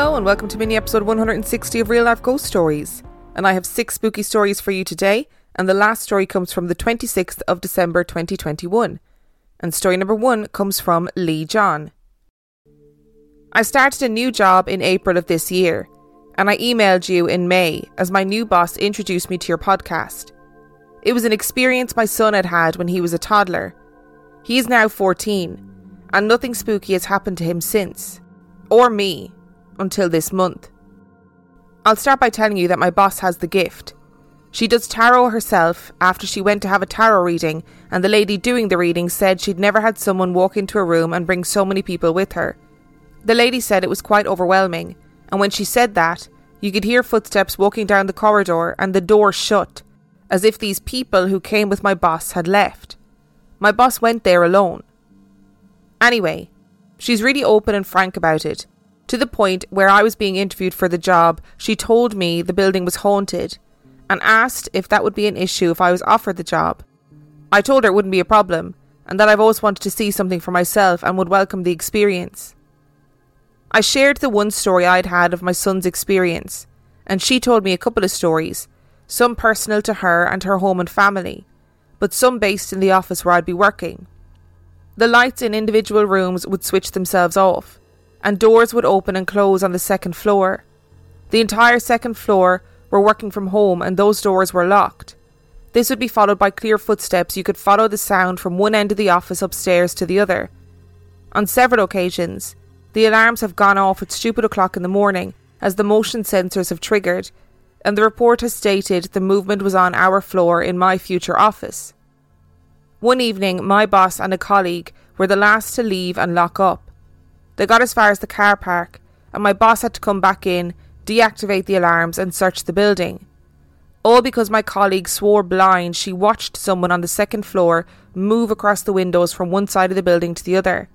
Hello and welcome to mini episode 160 of Real Life Ghost Stories. And I have six spooky stories for you today, and the last story comes from the 26th of December 2021. And story number one comes from Lee-John. I started a new job in April of this year, and I emailed you in May as my new boss introduced me to your podcast. It was an experience my son had had when he was a toddler. He is now 14, and nothing spooky has happened to him since. Or me until this month. I'll start by telling you that my boss has the gift. She does tarot herself after she went to have a tarot reading, and the lady doing the reading said she'd never had someone walk into a room and bring so many people with her. The lady said it was quite overwhelming, and when she said that, you could hear footsteps walking down the corridor and the door shut, as if these people who came with my boss had left. My boss went there alone. Anyway, she's really open and frank about it, to the point where I was being interviewed for the job, she told me the building was haunted and asked if that would be an issue if I was offered the job. I told her it wouldn't be a problem and that I've always wanted to see something for myself and would welcome the experience. I shared the one story I'd had of my son's experience, and she told me a couple of stories, some personal to her and her home and family, but some based in the office where I'd be working. The lights in individual rooms would switch themselves off, and doors would open and close on the second floor. The entire second floor were working from home and those doors were locked. This would be followed by clear footsteps. You could follow the sound from one end of the office upstairs to the other. On several occasions, the alarms have gone off at stupid o'clock in the morning as the motion sensors have triggered, and the report has stated the movement was on our floor in my future office. One evening, my boss and a colleague were the last to leave and lock up. They got as far as the car park, and my boss had to come back in, deactivate the alarms, and search the building. All because my colleague swore blind she watched someone on the second floor move across the windows from one side of the building to the other.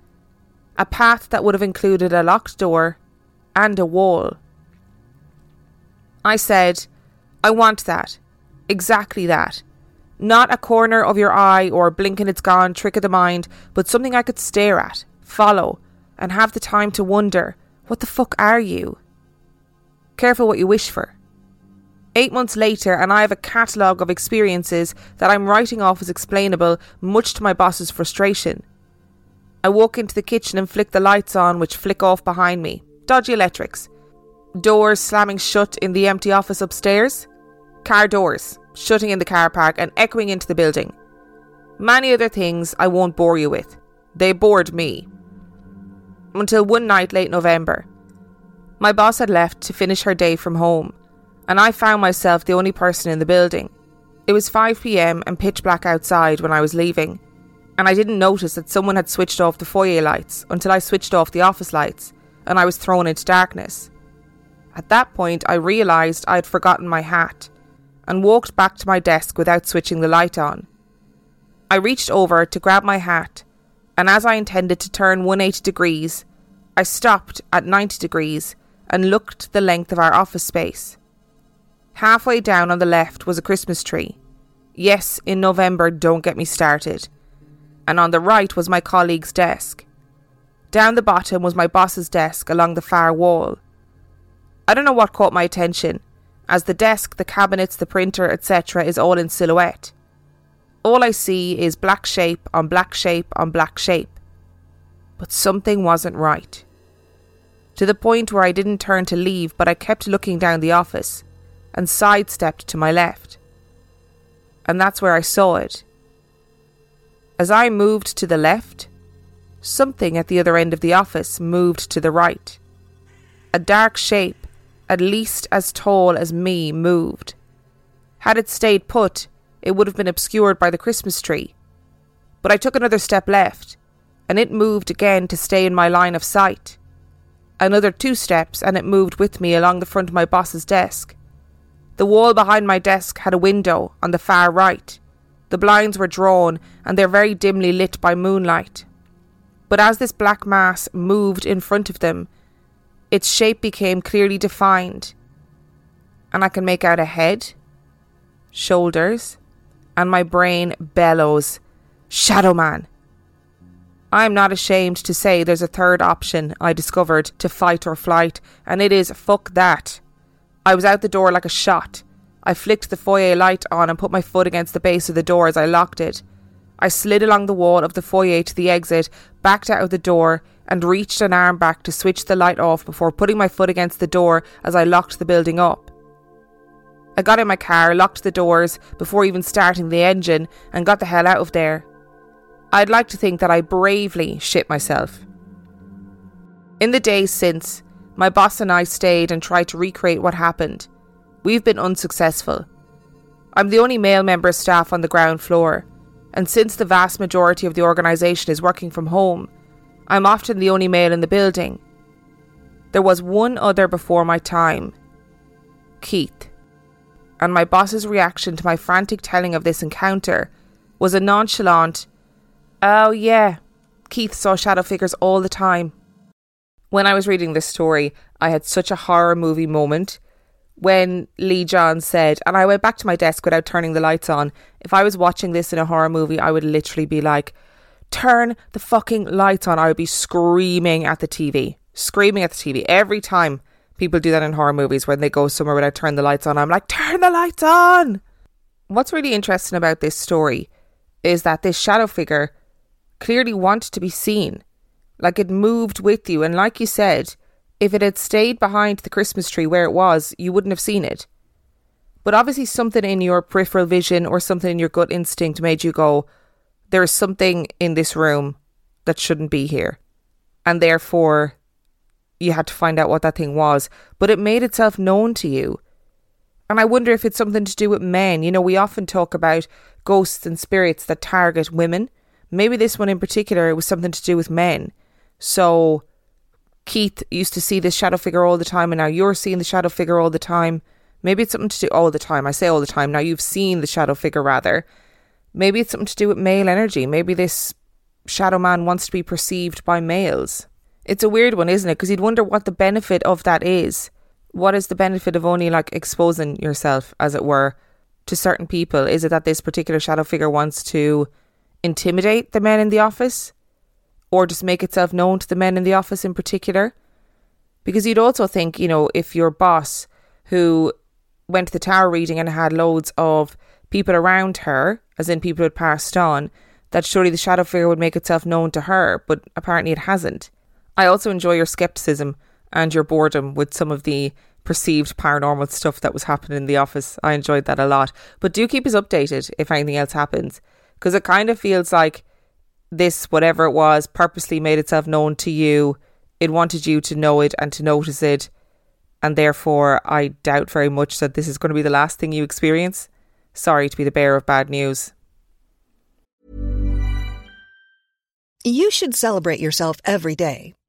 A path that would have included a locked door and a wall. I said, I want that. Exactly that. Not a corner of your eye or blink and it's gone trick of the mind, but something I could stare at, follow, and have the time to wonder what the fuck are you? Careful what you wish for. Eight months later, and I have a catalogue of experiences that I'm writing off as explainable, much to my boss's frustration. I walk into the kitchen and flick the lights on, which flick off behind me. Dodgy electrics. Doors slamming shut in the empty office upstairs. Car doors shutting in the car park and echoing into the building. Many other things I won't bore you with. They bored me until one night late November. My boss had left to finish her day from home, and I found myself the only person in the building. It was 5 pm and pitch black outside when I was leaving, and I didn't notice that someone had switched off the foyer lights until I switched off the office lights and I was thrown into darkness. At that point, I realised I had forgotten my hat and walked back to my desk without switching the light on. I reached over to grab my hat and as I intended to turn 180 degrees, I stopped at 90 degrees and looked the length of our office space. Halfway down on the left was a Christmas tree. Yes, in November, don't get me started. And on the right was my colleague's desk. Down the bottom was my boss's desk along the far wall. I don't know what caught my attention, as the desk, the cabinets, the printer, etc., is all in silhouette all I see is black shape on black shape on black shape. But something wasn't right. to the point where I didn't turn to leave, but I kept looking down the office and sidestepped to my left. And that's where I saw it. As I moved to the left, something at the other end of the office moved to the right. A dark shape, at least as tall as me, moved. Had it stayed put, it would have been obscured by the Christmas tree. But I took another step left, and it moved again to stay in my line of sight. Another two steps, and it moved with me along the front of my boss's desk. The wall behind my desk had a window on the far right. The blinds were drawn, and they're very dimly lit by moonlight. But as this black mass moved in front of them, its shape became clearly defined, and I can make out a head, shoulders, and my brain bellows Shadow Man! I'm not ashamed to say there's a third option I discovered to fight or flight, and it is fuck that. I was out the door like a shot. I flicked the foyer light on and put my foot against the base of the door as I locked it. I slid along the wall of the foyer to the exit, backed out of the door, and reached an arm back to switch the light off before putting my foot against the door as I locked the building up. I got in my car, locked the doors before even starting the engine, and got the hell out of there. I'd like to think that I bravely shit myself. In the days since, my boss and I stayed and tried to recreate what happened. We've been unsuccessful. I'm the only male member of staff on the ground floor, and since the vast majority of the organisation is working from home, I'm often the only male in the building. There was one other before my time Keith. And my boss's reaction to my frantic telling of this encounter was a nonchalant, Oh, yeah, Keith saw shadow figures all the time. When I was reading this story, I had such a horror movie moment when Lee-John said, and I went back to my desk without turning the lights on. If I was watching this in a horror movie, I would literally be like, turn the fucking lights on. I would be screaming at the TV, screaming at the TV every time people do that in horror movies when they go somewhere without turning the lights on. I'm like, turn the lights on. What's really interesting about this story is that this shadow figure clearly wanted to be seen. Like it moved with you. And like you said, if it had stayed behind the Christmas tree where it was, you wouldn't have seen it. But obviously, something in your peripheral vision or something in your gut instinct made you go, there is something in this room that shouldn't be here. And therefore, you had to find out what that thing was. But it made itself known to you. And I wonder if it's something to do with men. You know, we often talk about ghosts and spirits that target women. Maybe this one in particular was something to do with men. So Keith used to see this shadow figure all the time, and now you're seeing the shadow figure all the time. Maybe it's something to do all the time. I say all the time. Now you've seen the shadow figure, rather. Maybe it's something to do with male energy. Maybe this shadow man wants to be perceived by males. It's a weird one, isn't it? Because you'd wonder what the benefit of that is. What is the benefit of only like exposing yourself, as it were, to certain people? Is it that this particular shadow figure wants to intimidate the men in the office? or just make itself known to the men in the office in particular. Because you'd also think, you know, if your boss who went to the tarot reading and had loads of people around her, as in people who had passed on, that surely the shadow figure would make itself known to her, but apparently it hasn't. I also enjoy your skepticism and your boredom with some of the perceived paranormal stuff that was happening in the office. I enjoyed that a lot. But do keep us updated if anything else happens, because it kind of feels like this, whatever it was, purposely made itself known to you. It wanted you to know it and to notice it. And therefore, I doubt very much that this is going to be the last thing you experience. Sorry to be the bearer of bad news. You should celebrate yourself every day,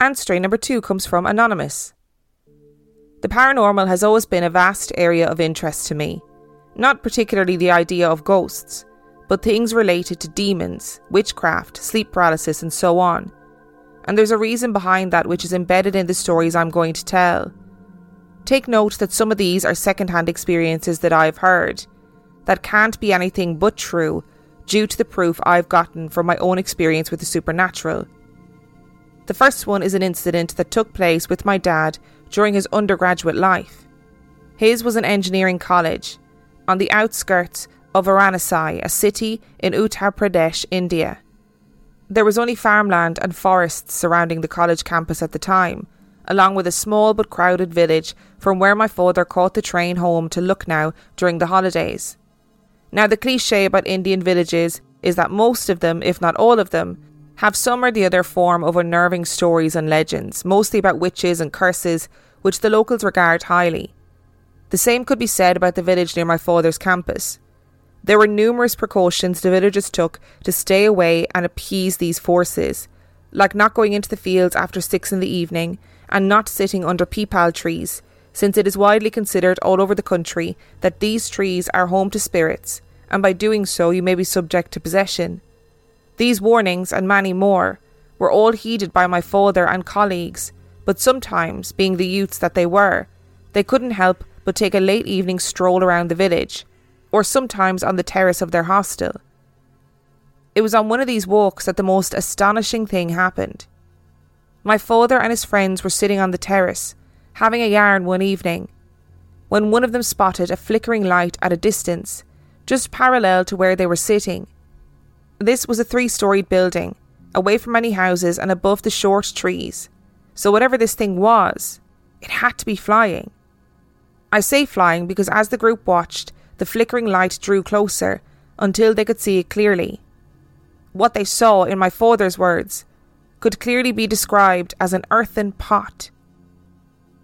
And story number two comes from Anonymous. The paranormal has always been a vast area of interest to me, not particularly the idea of ghosts, but things related to demons, witchcraft, sleep paralysis, and so on. And there's a reason behind that which is embedded in the stories I'm going to tell. Take note that some of these are secondhand experiences that I've heard, that can't be anything but true due to the proof I've gotten from my own experience with the supernatural. The first one is an incident that took place with my dad during his undergraduate life. His was an engineering college on the outskirts of Varanasi, a city in Uttar Pradesh, India. There was only farmland and forests surrounding the college campus at the time, along with a small but crowded village from where my father caught the train home to Lucknow during the holidays. Now, the cliche about Indian villages is that most of them, if not all of them, have some or the other form of unnerving stories and legends, mostly about witches and curses, which the locals regard highly. The same could be said about the village near my father's campus. There were numerous precautions the villagers took to stay away and appease these forces, like not going into the fields after six in the evening and not sitting under peepal trees, since it is widely considered all over the country that these trees are home to spirits, and by doing so you may be subject to possession. These warnings, and many more, were all heeded by my father and colleagues, but sometimes, being the youths that they were, they couldn't help but take a late evening stroll around the village, or sometimes on the terrace of their hostel. It was on one of these walks that the most astonishing thing happened. My father and his friends were sitting on the terrace, having a yarn one evening, when one of them spotted a flickering light at a distance, just parallel to where they were sitting. This was a three storied building, away from any houses and above the short trees. So, whatever this thing was, it had to be flying. I say flying because as the group watched, the flickering light drew closer until they could see it clearly. What they saw, in my father's words, could clearly be described as an earthen pot,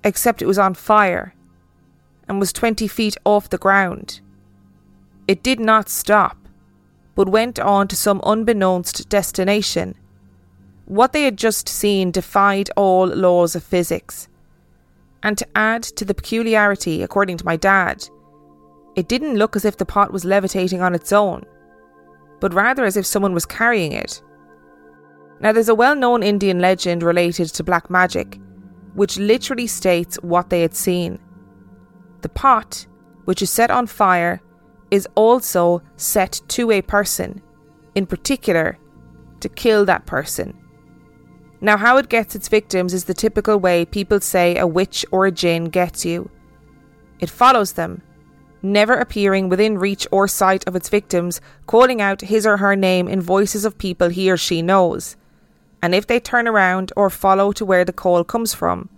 except it was on fire and was 20 feet off the ground. It did not stop but went on to some unbeknownst destination. What they had just seen defied all laws of physics. And to add to the peculiarity, according to my dad, it didn't look as if the pot was levitating on its own, but rather as if someone was carrying it. Now, there's a well known Indian legend related to black magic, which literally states what they had seen. The pot, which is set on fire, is also set to a person, in particular, to kill that person. Now, how it gets its victims is the typical way people say a witch or a jinn gets you. It follows them, never appearing within reach or sight of its victims, calling out his or her name in voices of people he or she knows. And if they turn around or follow to where the call comes from,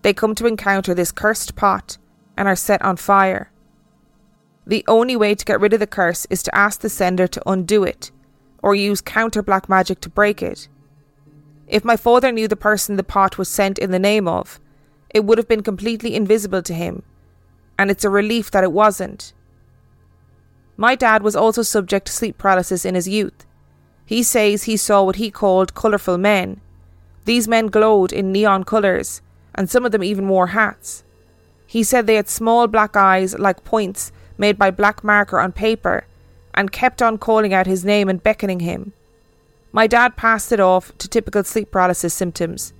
they come to encounter this cursed pot and are set on fire. The only way to get rid of the curse is to ask the sender to undo it, or use counter black magic to break it. If my father knew the person the pot was sent in the name of, it would have been completely invisible to him, and it's a relief that it wasn't. My dad was also subject to sleep paralysis in his youth. He says he saw what he called colourful men. These men glowed in neon colours, and some of them even wore hats. He said they had small black eyes like points made by black marker on paper and kept on calling out his name and beckoning him. My dad passed it off to typical sleep paralysis symptoms,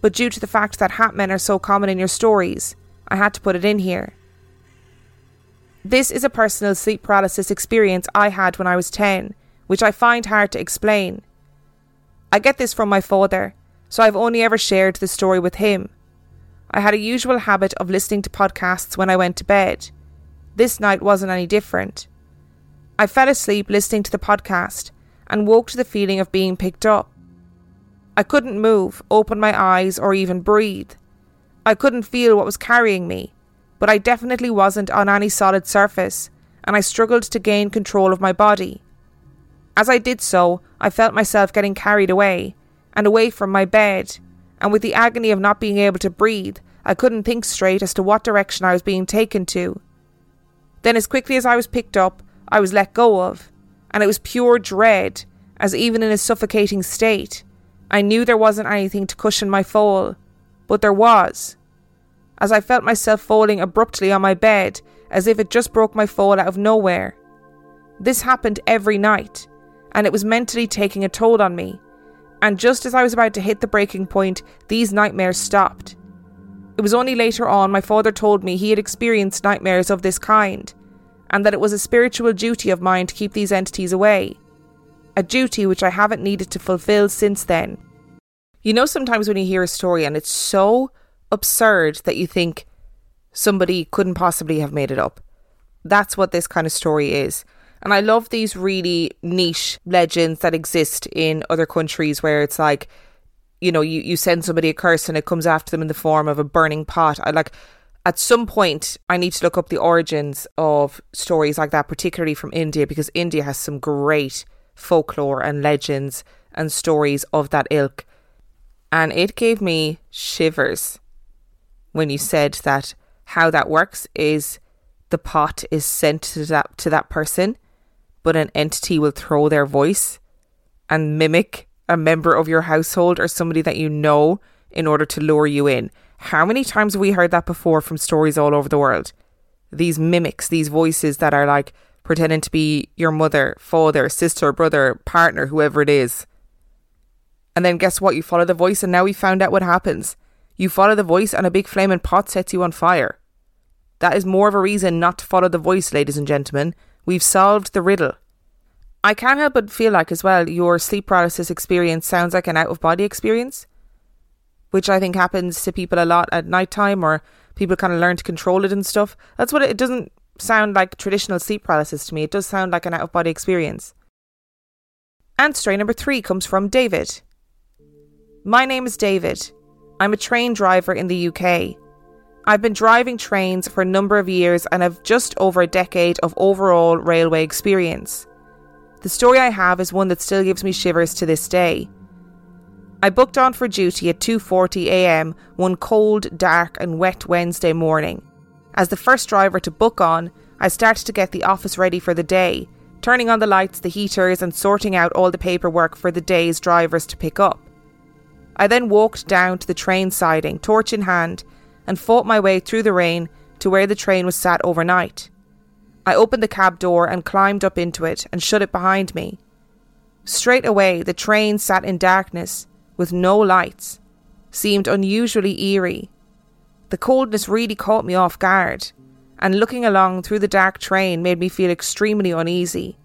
but due to the fact that hat men are so common in your stories, I had to put it in here. This is a personal sleep paralysis experience I had when I was 10, which I find hard to explain. I get this from my father, so I've only ever shared the story with him. I had a usual habit of listening to podcasts when I went to bed, this night wasn't any different. I fell asleep listening to the podcast and woke to the feeling of being picked up. I couldn't move, open my eyes, or even breathe. I couldn't feel what was carrying me, but I definitely wasn't on any solid surface, and I struggled to gain control of my body. As I did so, I felt myself getting carried away, and away from my bed, and with the agony of not being able to breathe, I couldn't think straight as to what direction I was being taken to. Then, as quickly as I was picked up, I was let go of, and it was pure dread, as even in a suffocating state, I knew there wasn't anything to cushion my fall, but there was. As I felt myself falling abruptly on my bed, as if it just broke my fall out of nowhere. This happened every night, and it was mentally taking a toll on me. And just as I was about to hit the breaking point, these nightmares stopped. It was only later on my father told me he had experienced nightmares of this kind, and that it was a spiritual duty of mine to keep these entities away. A duty which I haven't needed to fulfill since then. You know, sometimes when you hear a story and it's so absurd that you think somebody couldn't possibly have made it up. That's what this kind of story is. And I love these really niche legends that exist in other countries where it's like, you know, you, you send somebody a curse and it comes after them in the form of a burning pot. I like at some point I need to look up the origins of stories like that, particularly from India, because India has some great folklore and legends and stories of that ilk. And it gave me shivers when you said that how that works is the pot is sent to that to that person but an entity will throw their voice and mimic a member of your household or somebody that you know in order to lure you in. How many times have we heard that before from stories all over the world? These mimics, these voices that are like pretending to be your mother, father, sister, brother, partner, whoever it is. And then guess what? You follow the voice, and now we found out what happens. You follow the voice, and a big flaming pot sets you on fire. That is more of a reason not to follow the voice, ladies and gentlemen. We've solved the riddle. I can't help but feel like, as well, your sleep paralysis experience sounds like an out of body experience, which I think happens to people a lot at night time, or people kind of learn to control it and stuff. That's what it, it doesn't sound like traditional sleep paralysis to me. It does sound like an out of body experience. And story number three comes from David. My name is David. I'm a train driver in the UK. I've been driving trains for a number of years and have just over a decade of overall railway experience. The story I have is one that still gives me shivers to this day. I booked on for duty at 2:40 a.m. one cold, dark and wet Wednesday morning. As the first driver to book on, I started to get the office ready for the day, turning on the lights, the heaters and sorting out all the paperwork for the day's drivers to pick up. I then walked down to the train siding, torch in hand, and fought my way through the rain to where the train was sat overnight. I opened the cab door and climbed up into it and shut it behind me. Straight away, the train sat in darkness with no lights, seemed unusually eerie. The coldness really caught me off guard, and looking along through the dark train made me feel extremely uneasy.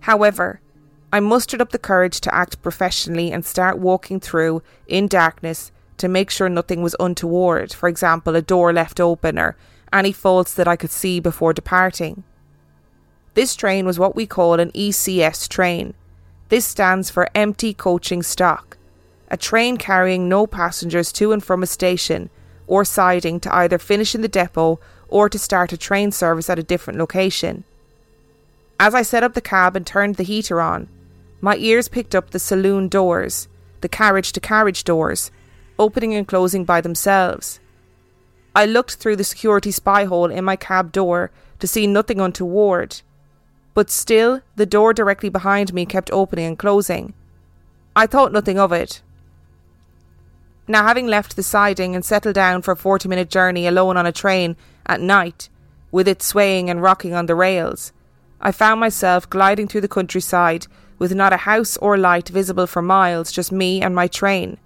However, I mustered up the courage to act professionally and start walking through in darkness to make sure nothing was untoward, for example, a door left open or any faults that I could see before departing. This train was what we call an ECS train. This stands for Empty Coaching Stock, a train carrying no passengers to and from a station or siding to either finish in the depot or to start a train service at a different location. As I set up the cab and turned the heater on, my ears picked up the saloon doors, the carriage to carriage doors, opening and closing by themselves. I looked through the security spy hole in my cab door to see nothing untoward, but still the door directly behind me kept opening and closing. I thought nothing of it. Now, having left the siding and settled down for a 40 minute journey alone on a train at night, with it swaying and rocking on the rails, I found myself gliding through the countryside with not a house or light visible for miles, just me and my train.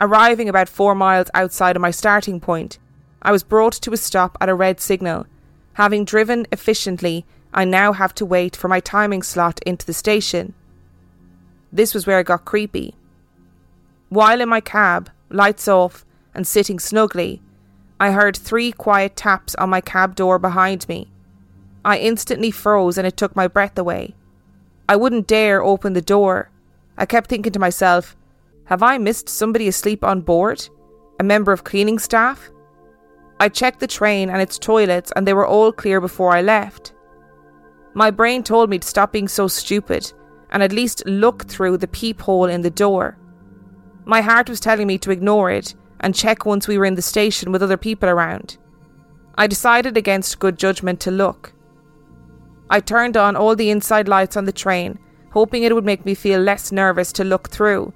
Arriving about four miles outside of my starting point, I was brought to a stop at a red signal. Having driven efficiently, I now have to wait for my timing slot into the station. This was where it got creepy. While in my cab, lights off, and sitting snugly, I heard three quiet taps on my cab door behind me. I instantly froze and it took my breath away. I wouldn't dare open the door. I kept thinking to myself, have I missed somebody asleep on board? A member of cleaning staff? I checked the train and its toilets, and they were all clear before I left. My brain told me to stop being so stupid and at least look through the peephole in the door. My heart was telling me to ignore it and check once we were in the station with other people around. I decided against good judgment to look. I turned on all the inside lights on the train, hoping it would make me feel less nervous to look through,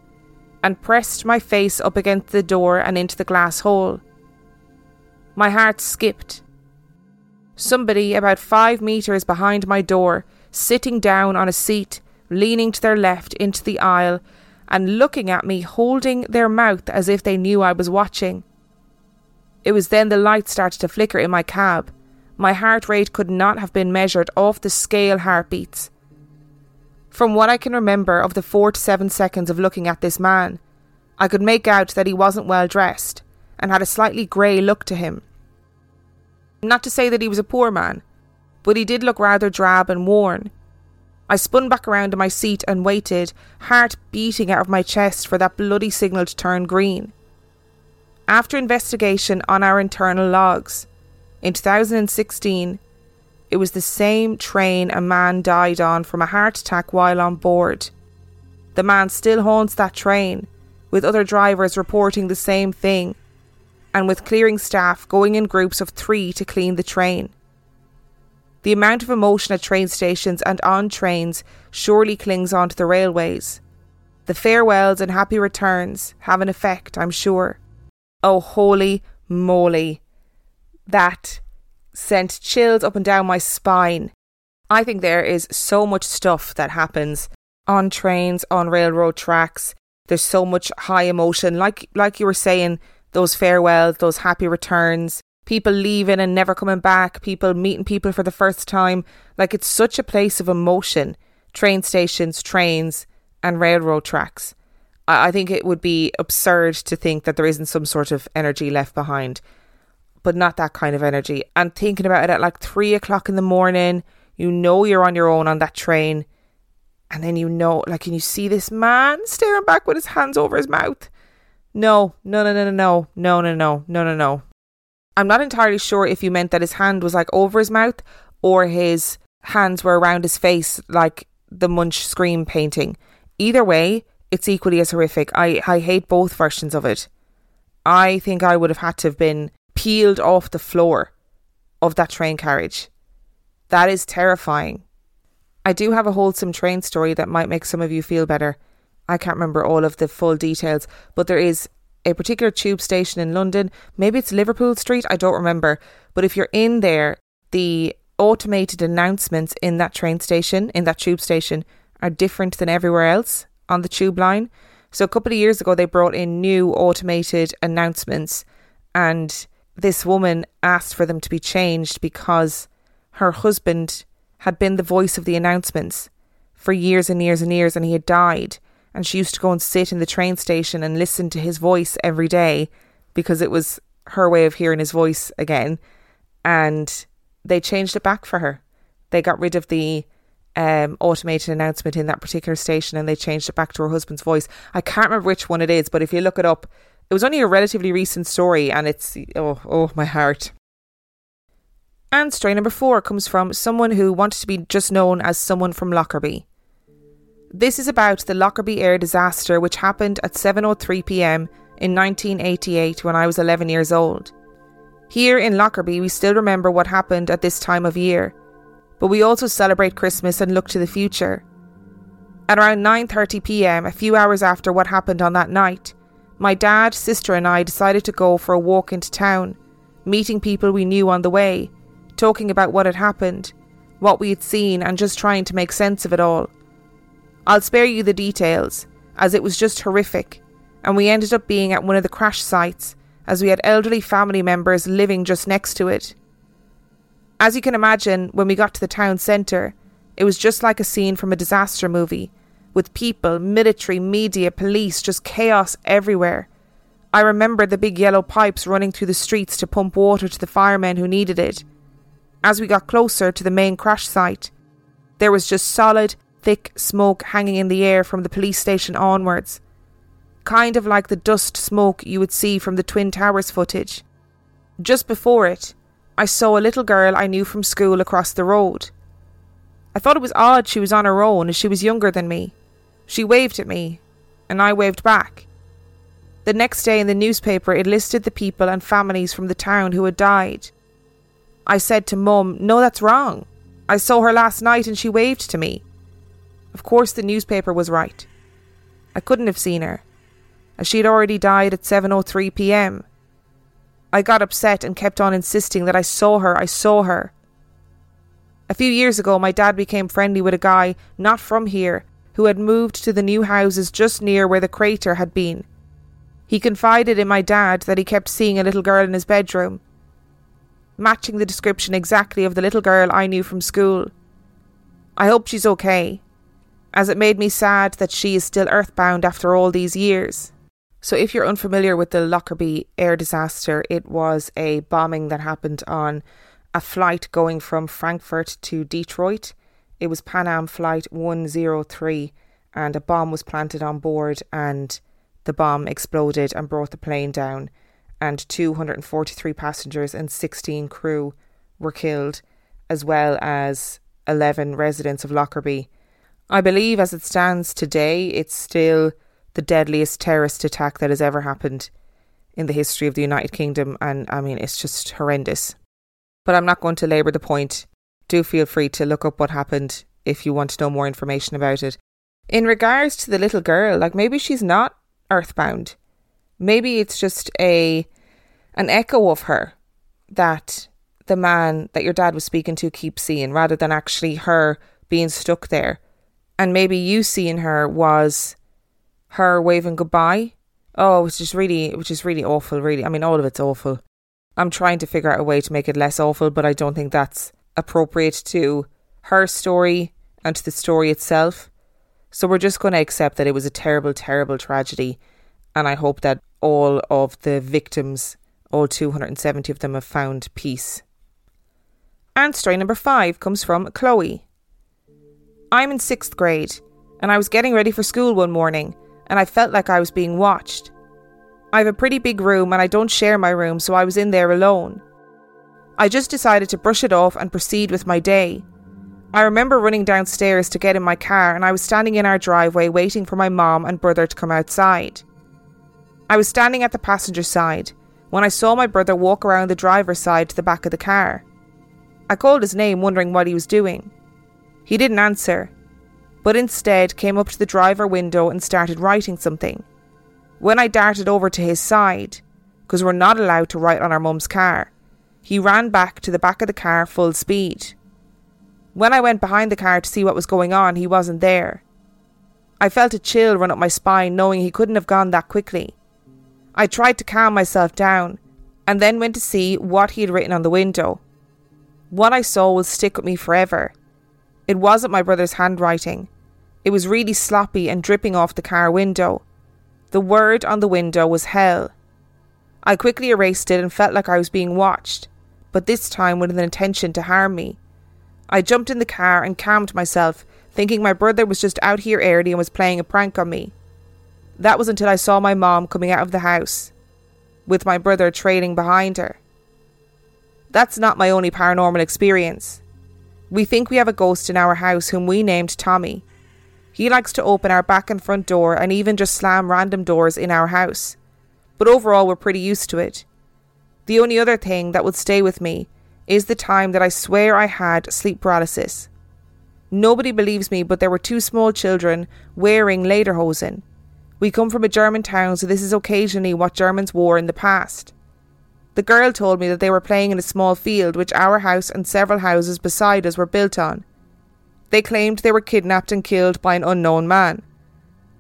and pressed my face up against the door and into the glass hole. My heart skipped. Somebody about five metres behind my door, sitting down on a seat, leaning to their left into the aisle, and looking at me, holding their mouth as if they knew I was watching. It was then the light started to flicker in my cab. My heart rate could not have been measured off the scale heartbeats. From what I can remember of the four to seven seconds of looking at this man, I could make out that he wasn't well dressed and had a slightly grey look to him. Not to say that he was a poor man, but he did look rather drab and worn. I spun back around in my seat and waited, heart beating out of my chest for that bloody signal to turn green. After investigation on our internal logs, in 2016, it was the same train a man died on from a heart attack while on board. The man still haunts that train, with other drivers reporting the same thing, and with clearing staff going in groups of three to clean the train. The amount of emotion at train stations and on trains surely clings on to the railways. The farewells and happy returns have an effect, I'm sure. Oh, holy moly. That sent chills up and down my spine. I think there is so much stuff that happens on trains, on railroad tracks. There's so much high emotion, like like you were saying, those farewells, those happy returns, people leaving and never coming back, people meeting people for the first time. Like it's such a place of emotion. Train stations, trains, and railroad tracks. I, I think it would be absurd to think that there isn't some sort of energy left behind, but not that kind of energy. And thinking about it at like three o'clock in the morning, you know you're on your own on that train. And then you know, like, and you see this man staring back with his hands over his mouth. No, no, no, no, no, no, no, no, no, no, no. I'm not entirely sure if you meant that his hand was like over his mouth or his hands were around his face like the Munch Scream painting. Either way, it's equally as horrific. I, I hate both versions of it. I think I would have had to have been peeled off the floor of that train carriage. That is terrifying. I do have a wholesome train story that might make some of you feel better. I can't remember all of the full details, but there is a particular tube station in London. Maybe it's Liverpool Street, I don't remember. But if you're in there, the automated announcements in that train station, in that tube station, are different than everywhere else on the tube line. So a couple of years ago, they brought in new automated announcements, and this woman asked for them to be changed because her husband had been the voice of the announcements for years and years and years, and he had died. And she used to go and sit in the train station and listen to his voice every day because it was her way of hearing his voice again. And they changed it back for her. They got rid of the um, automated announcement in that particular station and they changed it back to her husband's voice. I can't remember which one it is, but if you look it up, it was only a relatively recent story and it's, oh, oh, my heart. And story number four comes from someone who wanted to be just known as someone from Lockerbie. This is about the Lockerbie air disaster which happened at 7:03 p.m. in 1988 when I was 11 years old. Here in Lockerbie, we still remember what happened at this time of year but we also celebrate Christmas and look to the future. At around 9:30 p.m., a few hours after what happened on that night, my dad, sister and I decided to go for a walk into town, meeting people we knew on the way, talking about what had happened, what we had seen and just trying to make sense of it all. I'll spare you the details, as it was just horrific, and we ended up being at one of the crash sites as we had elderly family members living just next to it. As you can imagine, when we got to the town centre, it was just like a scene from a disaster movie, with people, military, media, police, just chaos everywhere. I remember the big yellow pipes running through the streets to pump water to the firemen who needed it. As we got closer to the main crash site, there was just solid, thick smoke hanging in the air from the police station onwards. Kind of like the dust smoke you would see from the Twin Towers footage. Just before it, I saw a little girl I knew from school across the road. I thought it was odd she was on her own as she was younger than me. She waved at me, and I waved back. The next day in the newspaper, it listed the people and families from the town who had died. I said to Mum, No, that's wrong. I saw her last night and she waved to me. Of course, the newspaper was right. I couldn't have seen her, as she had already died at 7:03 p.m. I got upset and kept on insisting that I saw her, I saw her. A few years ago, my dad became friendly with a guy not from here who had moved to the new houses just near where the crater had been. He confided in my dad that he kept seeing a little girl in his bedroom, matching the description exactly of the little girl I knew from school. I hope she's okay, as it made me sad that she is still earthbound after all these years. So, if you're unfamiliar with the Lockerbie air disaster, it was a bombing that happened on a flight going from Frankfurt to Detroit. It was Pan Am Flight 103, and a bomb was planted on board, and the bomb exploded and brought the plane down. And 243 passengers and 16 crew were killed, as well as 11 residents of Lockerbie. I believe, as it stands today, it's still the deadliest terrorist attack that has ever happened in the history of the United Kingdom. And I mean, it's just horrendous. But I'm not going to labour the point. Do feel free to look up what happened if you want to know more information about it. In regards to the little girl, like maybe she's not earthbound. Maybe it's just a an echo of her that the man that your dad was speaking to keeps seeing rather than actually her being stuck there. And maybe you seeing her was her waving goodbye. Oh, which is really, which is really awful. Really, I mean, all of it's awful. I'm trying to figure out a way to make it less awful, but I don't think that's appropriate to her story and to the story itself. So we're just going to accept that it was a terrible, terrible tragedy, and I hope that all of the victims, all 270 of them, have found peace. And story number five comes from Chloe. I'm in sixth grade, and I was getting ready for school one morning and I felt like I was being watched. I have a pretty big room and I don't share my room, so I was in there alone. I just decided to brush it off and proceed with my day. I remember running downstairs to get in my car and I was standing in our driveway waiting for my mom and brother to come outside. I was standing at the passenger side when I saw my brother walk around the driver's side to the back of the car. I called his name, wondering what he was doing. He didn't answer, but instead came up to the driver window and started writing something. When I darted over to his side, because we're not allowed to write on our mum's car, he ran back to the back of the car full speed. When I went behind the car to see what was going on, he wasn't there. I felt a chill run up my spine knowing he couldn't have gone that quickly. I tried to calm myself down and then went to see what he had written on the window. What I saw will stick with me forever. It wasn't my brother's handwriting. It was really sloppy and dripping off the car window. The word on the window was hell. I quickly erased it and felt like I was being watched, but this time with an intention to harm me. I jumped in the car and calmed myself, thinking my brother was just out here early and was playing a prank on me. That was until I saw my mom coming out of the house, with my brother trailing behind her. That's not my only paranormal experience. We think we have a ghost in our house whom we named Tommy. He likes to open our back and front door and even just slam random doors in our house. But overall, we're pretty used to it. The only other thing that would stay with me is the time that I swear I had sleep paralysis. Nobody believes me, but there were two small children wearing lederhosen. We come from a German town, so this is occasionally what Germans wore in the past. The girl told me that they were playing in a small field which our house and several houses beside us were built on. They claimed they were kidnapped and killed by an unknown man.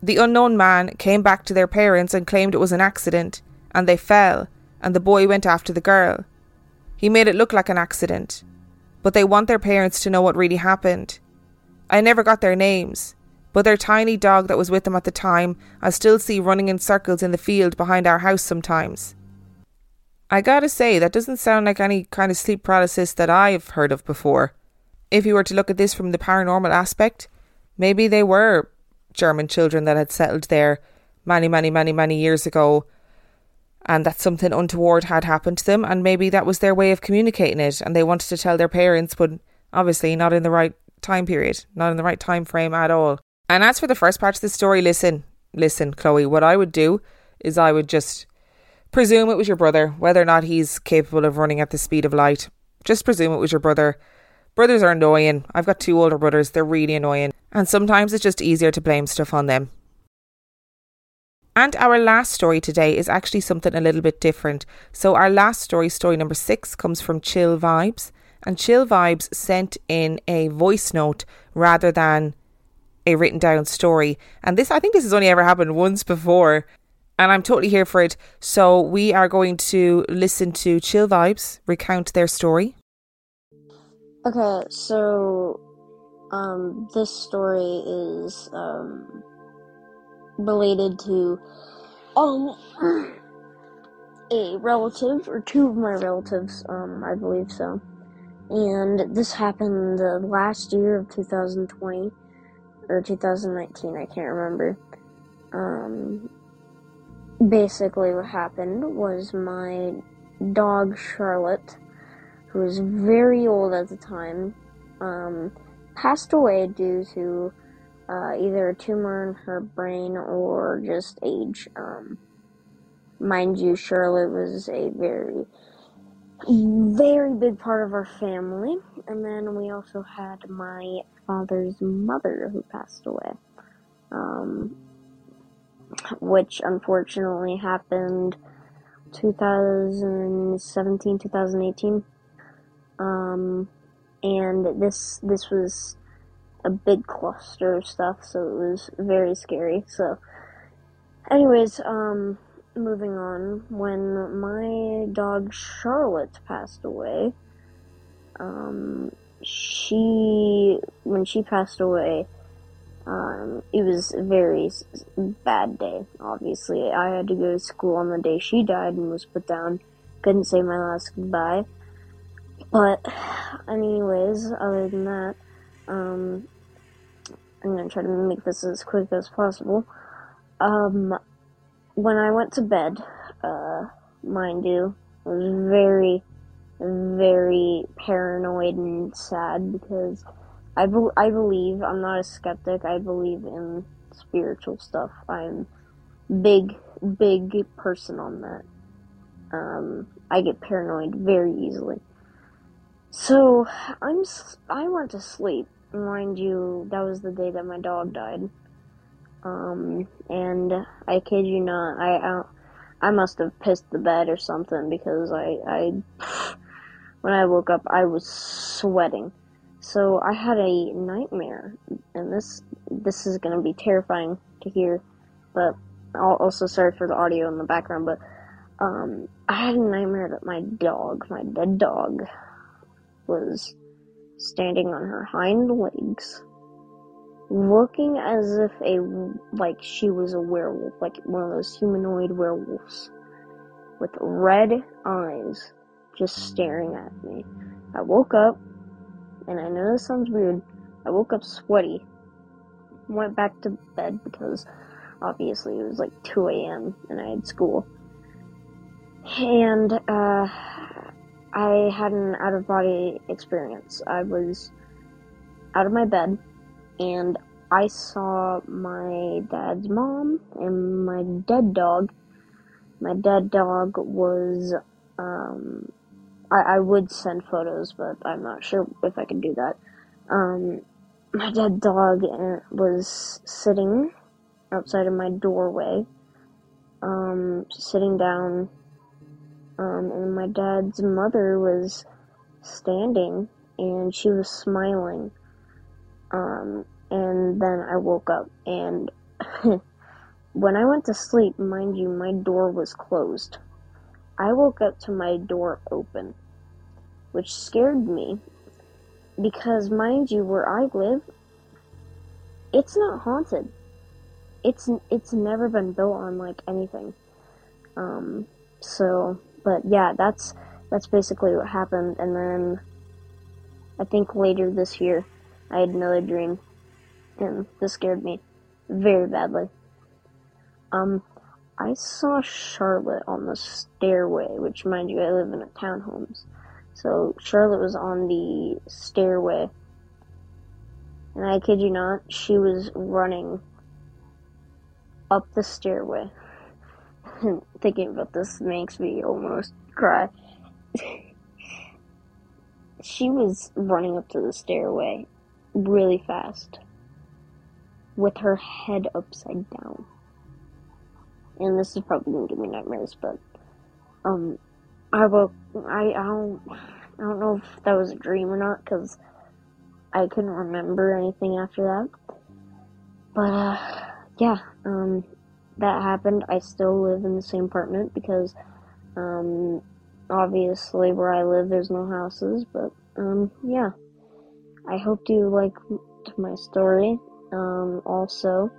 The unknown man came back to their parents and claimed it was an accident, and they fell, and the boy went after the girl. He made it look like an accident, but they want their parents to know what really happened. I never got their names, but their tiny dog that was with them at the time I still see running in circles in the field behind our house sometimes. I gotta say, that doesn't sound like any kind of sleep paralysis that I've heard of before. If you were to look at this from the paranormal aspect, maybe they were German children that had settled there many, many, many, many years ago, and that something untoward had happened to them, and maybe that was their way of communicating it, and they wanted to tell their parents, but obviously not in the right time period, not in the right time frame at all. And as for the first part of the story, listen, listen, Chloe, what I would do is I would just presume it was your brother, whether or not he's capable of running at the speed of light. Just presume it was your brother. Brothers are annoying. I've got two older brothers, they're really annoying. And sometimes it's just easier to blame stuff on them. And our last story today is actually something a little bit different. So, our last story, story number six, comes from Chill Vibes. And Chill Vibes sent in a voice note rather than a written down story. And this, I think this has only ever happened once before. And I'm totally here for it. So, we are going to listen to Chill Vibes recount their story. Okay, so um, this story is um, related to um a relative or two of my relatives, um, I believe so. And this happened the last year of 2020 or 2019, I can't remember. Um, basically, what happened was my dog Charlotte, who was very old at the time, um, passed away due to uh, either a tumor in her brain or just age. Um, mind you, Charlotte was a very, very big part of our family. And then we also had my father's mother who passed away, um, which unfortunately happened 2017, 2018. Um, and this this was a big cluster of stuff, so it was very scary. So, anyways, um, moving on. When my dog Charlotte passed away, um, she when she passed away, um, it was a very bad day. Obviously, I had to go to school on the day she died and was put down. Couldn't say my last goodbye. But, anyways, other than that, um, I'm gonna try to make this as quick as possible. Um, when I went to bed, uh, mind you, I was very, very paranoid and sad because I, be- I believe, I'm not a skeptic, I believe in spiritual stuff. I'm big, big person on that. Um, I get paranoid very easily. So, I'm, I went to sleep mind you, that was the day that my dog died. Um, and I kid you not, I, I, I must have pissed the bed or something because I, I, when I woke up, I was sweating. So I had a nightmare, and this, this is gonna be terrifying to hear, but I'll also sorry for the audio in the background, but, um, I had a nightmare that my dog, my dead dog, was standing on her hind legs, looking as if a like she was a werewolf, like one of those humanoid werewolves, with red eyes, just staring at me. I woke up, and I know this sounds weird. I woke up sweaty, went back to bed because obviously it was like 2 a.m. and I had school. And, uh, I had an out of body experience. I was out of my bed and I saw my dad's mom and my dead dog. My dead dog was, um, I, I would send photos, but I'm not sure if I can do that. Um, my dead dog uh, was sitting outside of my doorway, um, sitting down um, and my dad's mother was standing and she was smiling. Um, and then I woke up and when I went to sleep, mind you, my door was closed. I woke up to my door open, which scared me because mind you, where I live, it's not haunted. It's it's never been built on like anything. Um, so but yeah, that's that's basically what happened. And then I think later this year, I had another dream, and this scared me very badly. Um, I saw Charlotte on the stairway, which, mind you, I live in a townhomes. So Charlotte was on the stairway, and I kid you not, she was running up the stairway. Thinking about this makes me almost cry. she was running up to the stairway really fast with her head upside down. And this is probably gonna give me nightmares, but um, I woke. I I don't I don't know if that was a dream or not because I couldn't remember anything after that. But uh, yeah, um, that happened. I still live in the same apartment because um, obviously where I live there's no houses, but um, yeah. I hope you liked my story. Um, also,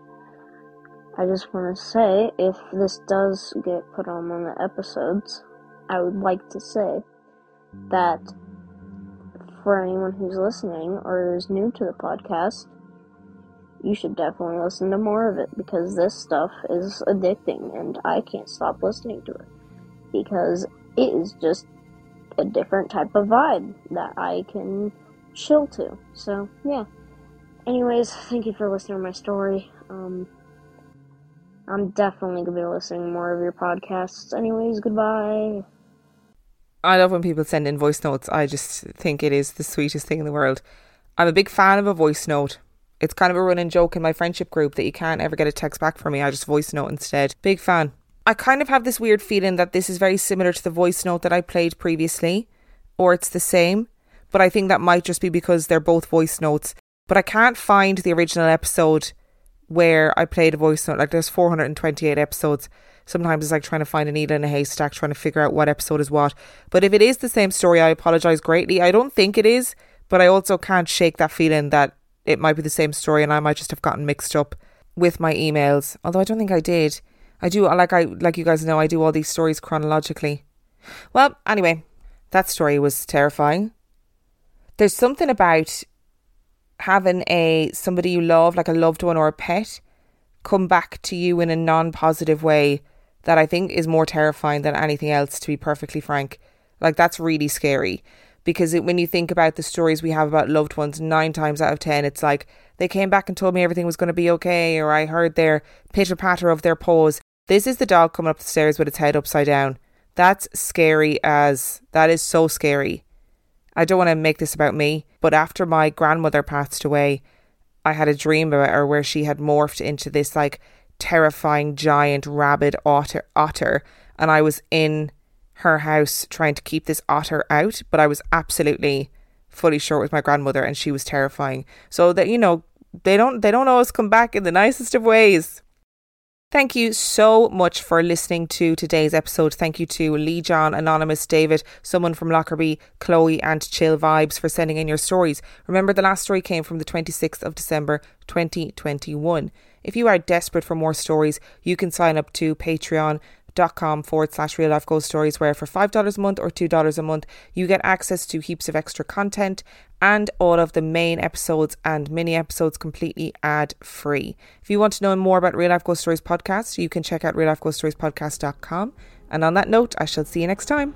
I just want to say if this does get put on one of the episodes, I would like to say that for anyone who's listening or is new to the podcast, you should definitely listen to more of it because this stuff is addicting and I can't stop listening to it because it is just a different type of vibe that I can chill to. So, yeah. Anyways, thank you for listening to my story. Um, I'm definitely gonna be listening more of your podcasts. Anyways, goodbye. I love when people send in voice notes. I just think it is the sweetest thing in the world. I'm a big fan of a voice note. It's kind of a running joke in my friendship group that you can't ever get a text back from me. I just voice note instead. Big fan. I kind of have this weird feeling that this is very similar to the voice note that I played previously, or it's the same but I think that might just be because they're both voice notes. But I can't find the original episode where I played a voice note. Like there's 428 episodes. Sometimes it's like trying to find a needle in a haystack, trying to figure out what episode is what. But if it is the same story, I apologize greatly. I don't think it is, but I also can't shake that feeling that it might be the same story and I might just have gotten mixed up with my emails. Although I don't think I did. I do like I like you guys know I do all these stories chronologically. Well, anyway, that story was terrifying there's something about having a somebody you love, like a loved one or a pet, come back to you in a non-positive way that I think is more terrifying than anything else. To be perfectly frank, like that's really scary because it, when you think about the stories we have about loved ones, nine times out of ten, it's like they came back and told me everything was going to be okay, or I heard their pitter patter of their paws. This is the dog coming up the stairs with its head upside down. That's scary as that is so scary. I don't want to make this about me, but after my grandmother passed away, I had a dream about her where she had morphed into this like terrifying giant rabid otter otter and I was in her house trying to keep this otter out, but I was absolutely fully sure it was my grandmother and she was terrifying. So that you know, they don't they don't always come back in the nicest of ways. Thank you so much for listening to today's episode. Thank you to Lee-John, Anonymous, David, someone from Lockerbie, Chloe, and Chill Vibes for sending in your stories. Remember, the last story came from the 26th of December 2021. If you are desperate for more stories, you can sign up to Patreon dot com forward slash real life ghost stories where for $5 a month or $2 a month you get access to heaps of extra content and all of the main episodes and mini episodes completely ad free. If you want to know more about Real Life Ghost Stories podcast, you can check out reallifeghoststoriespodcast.com. And on that note, I shall see you next time.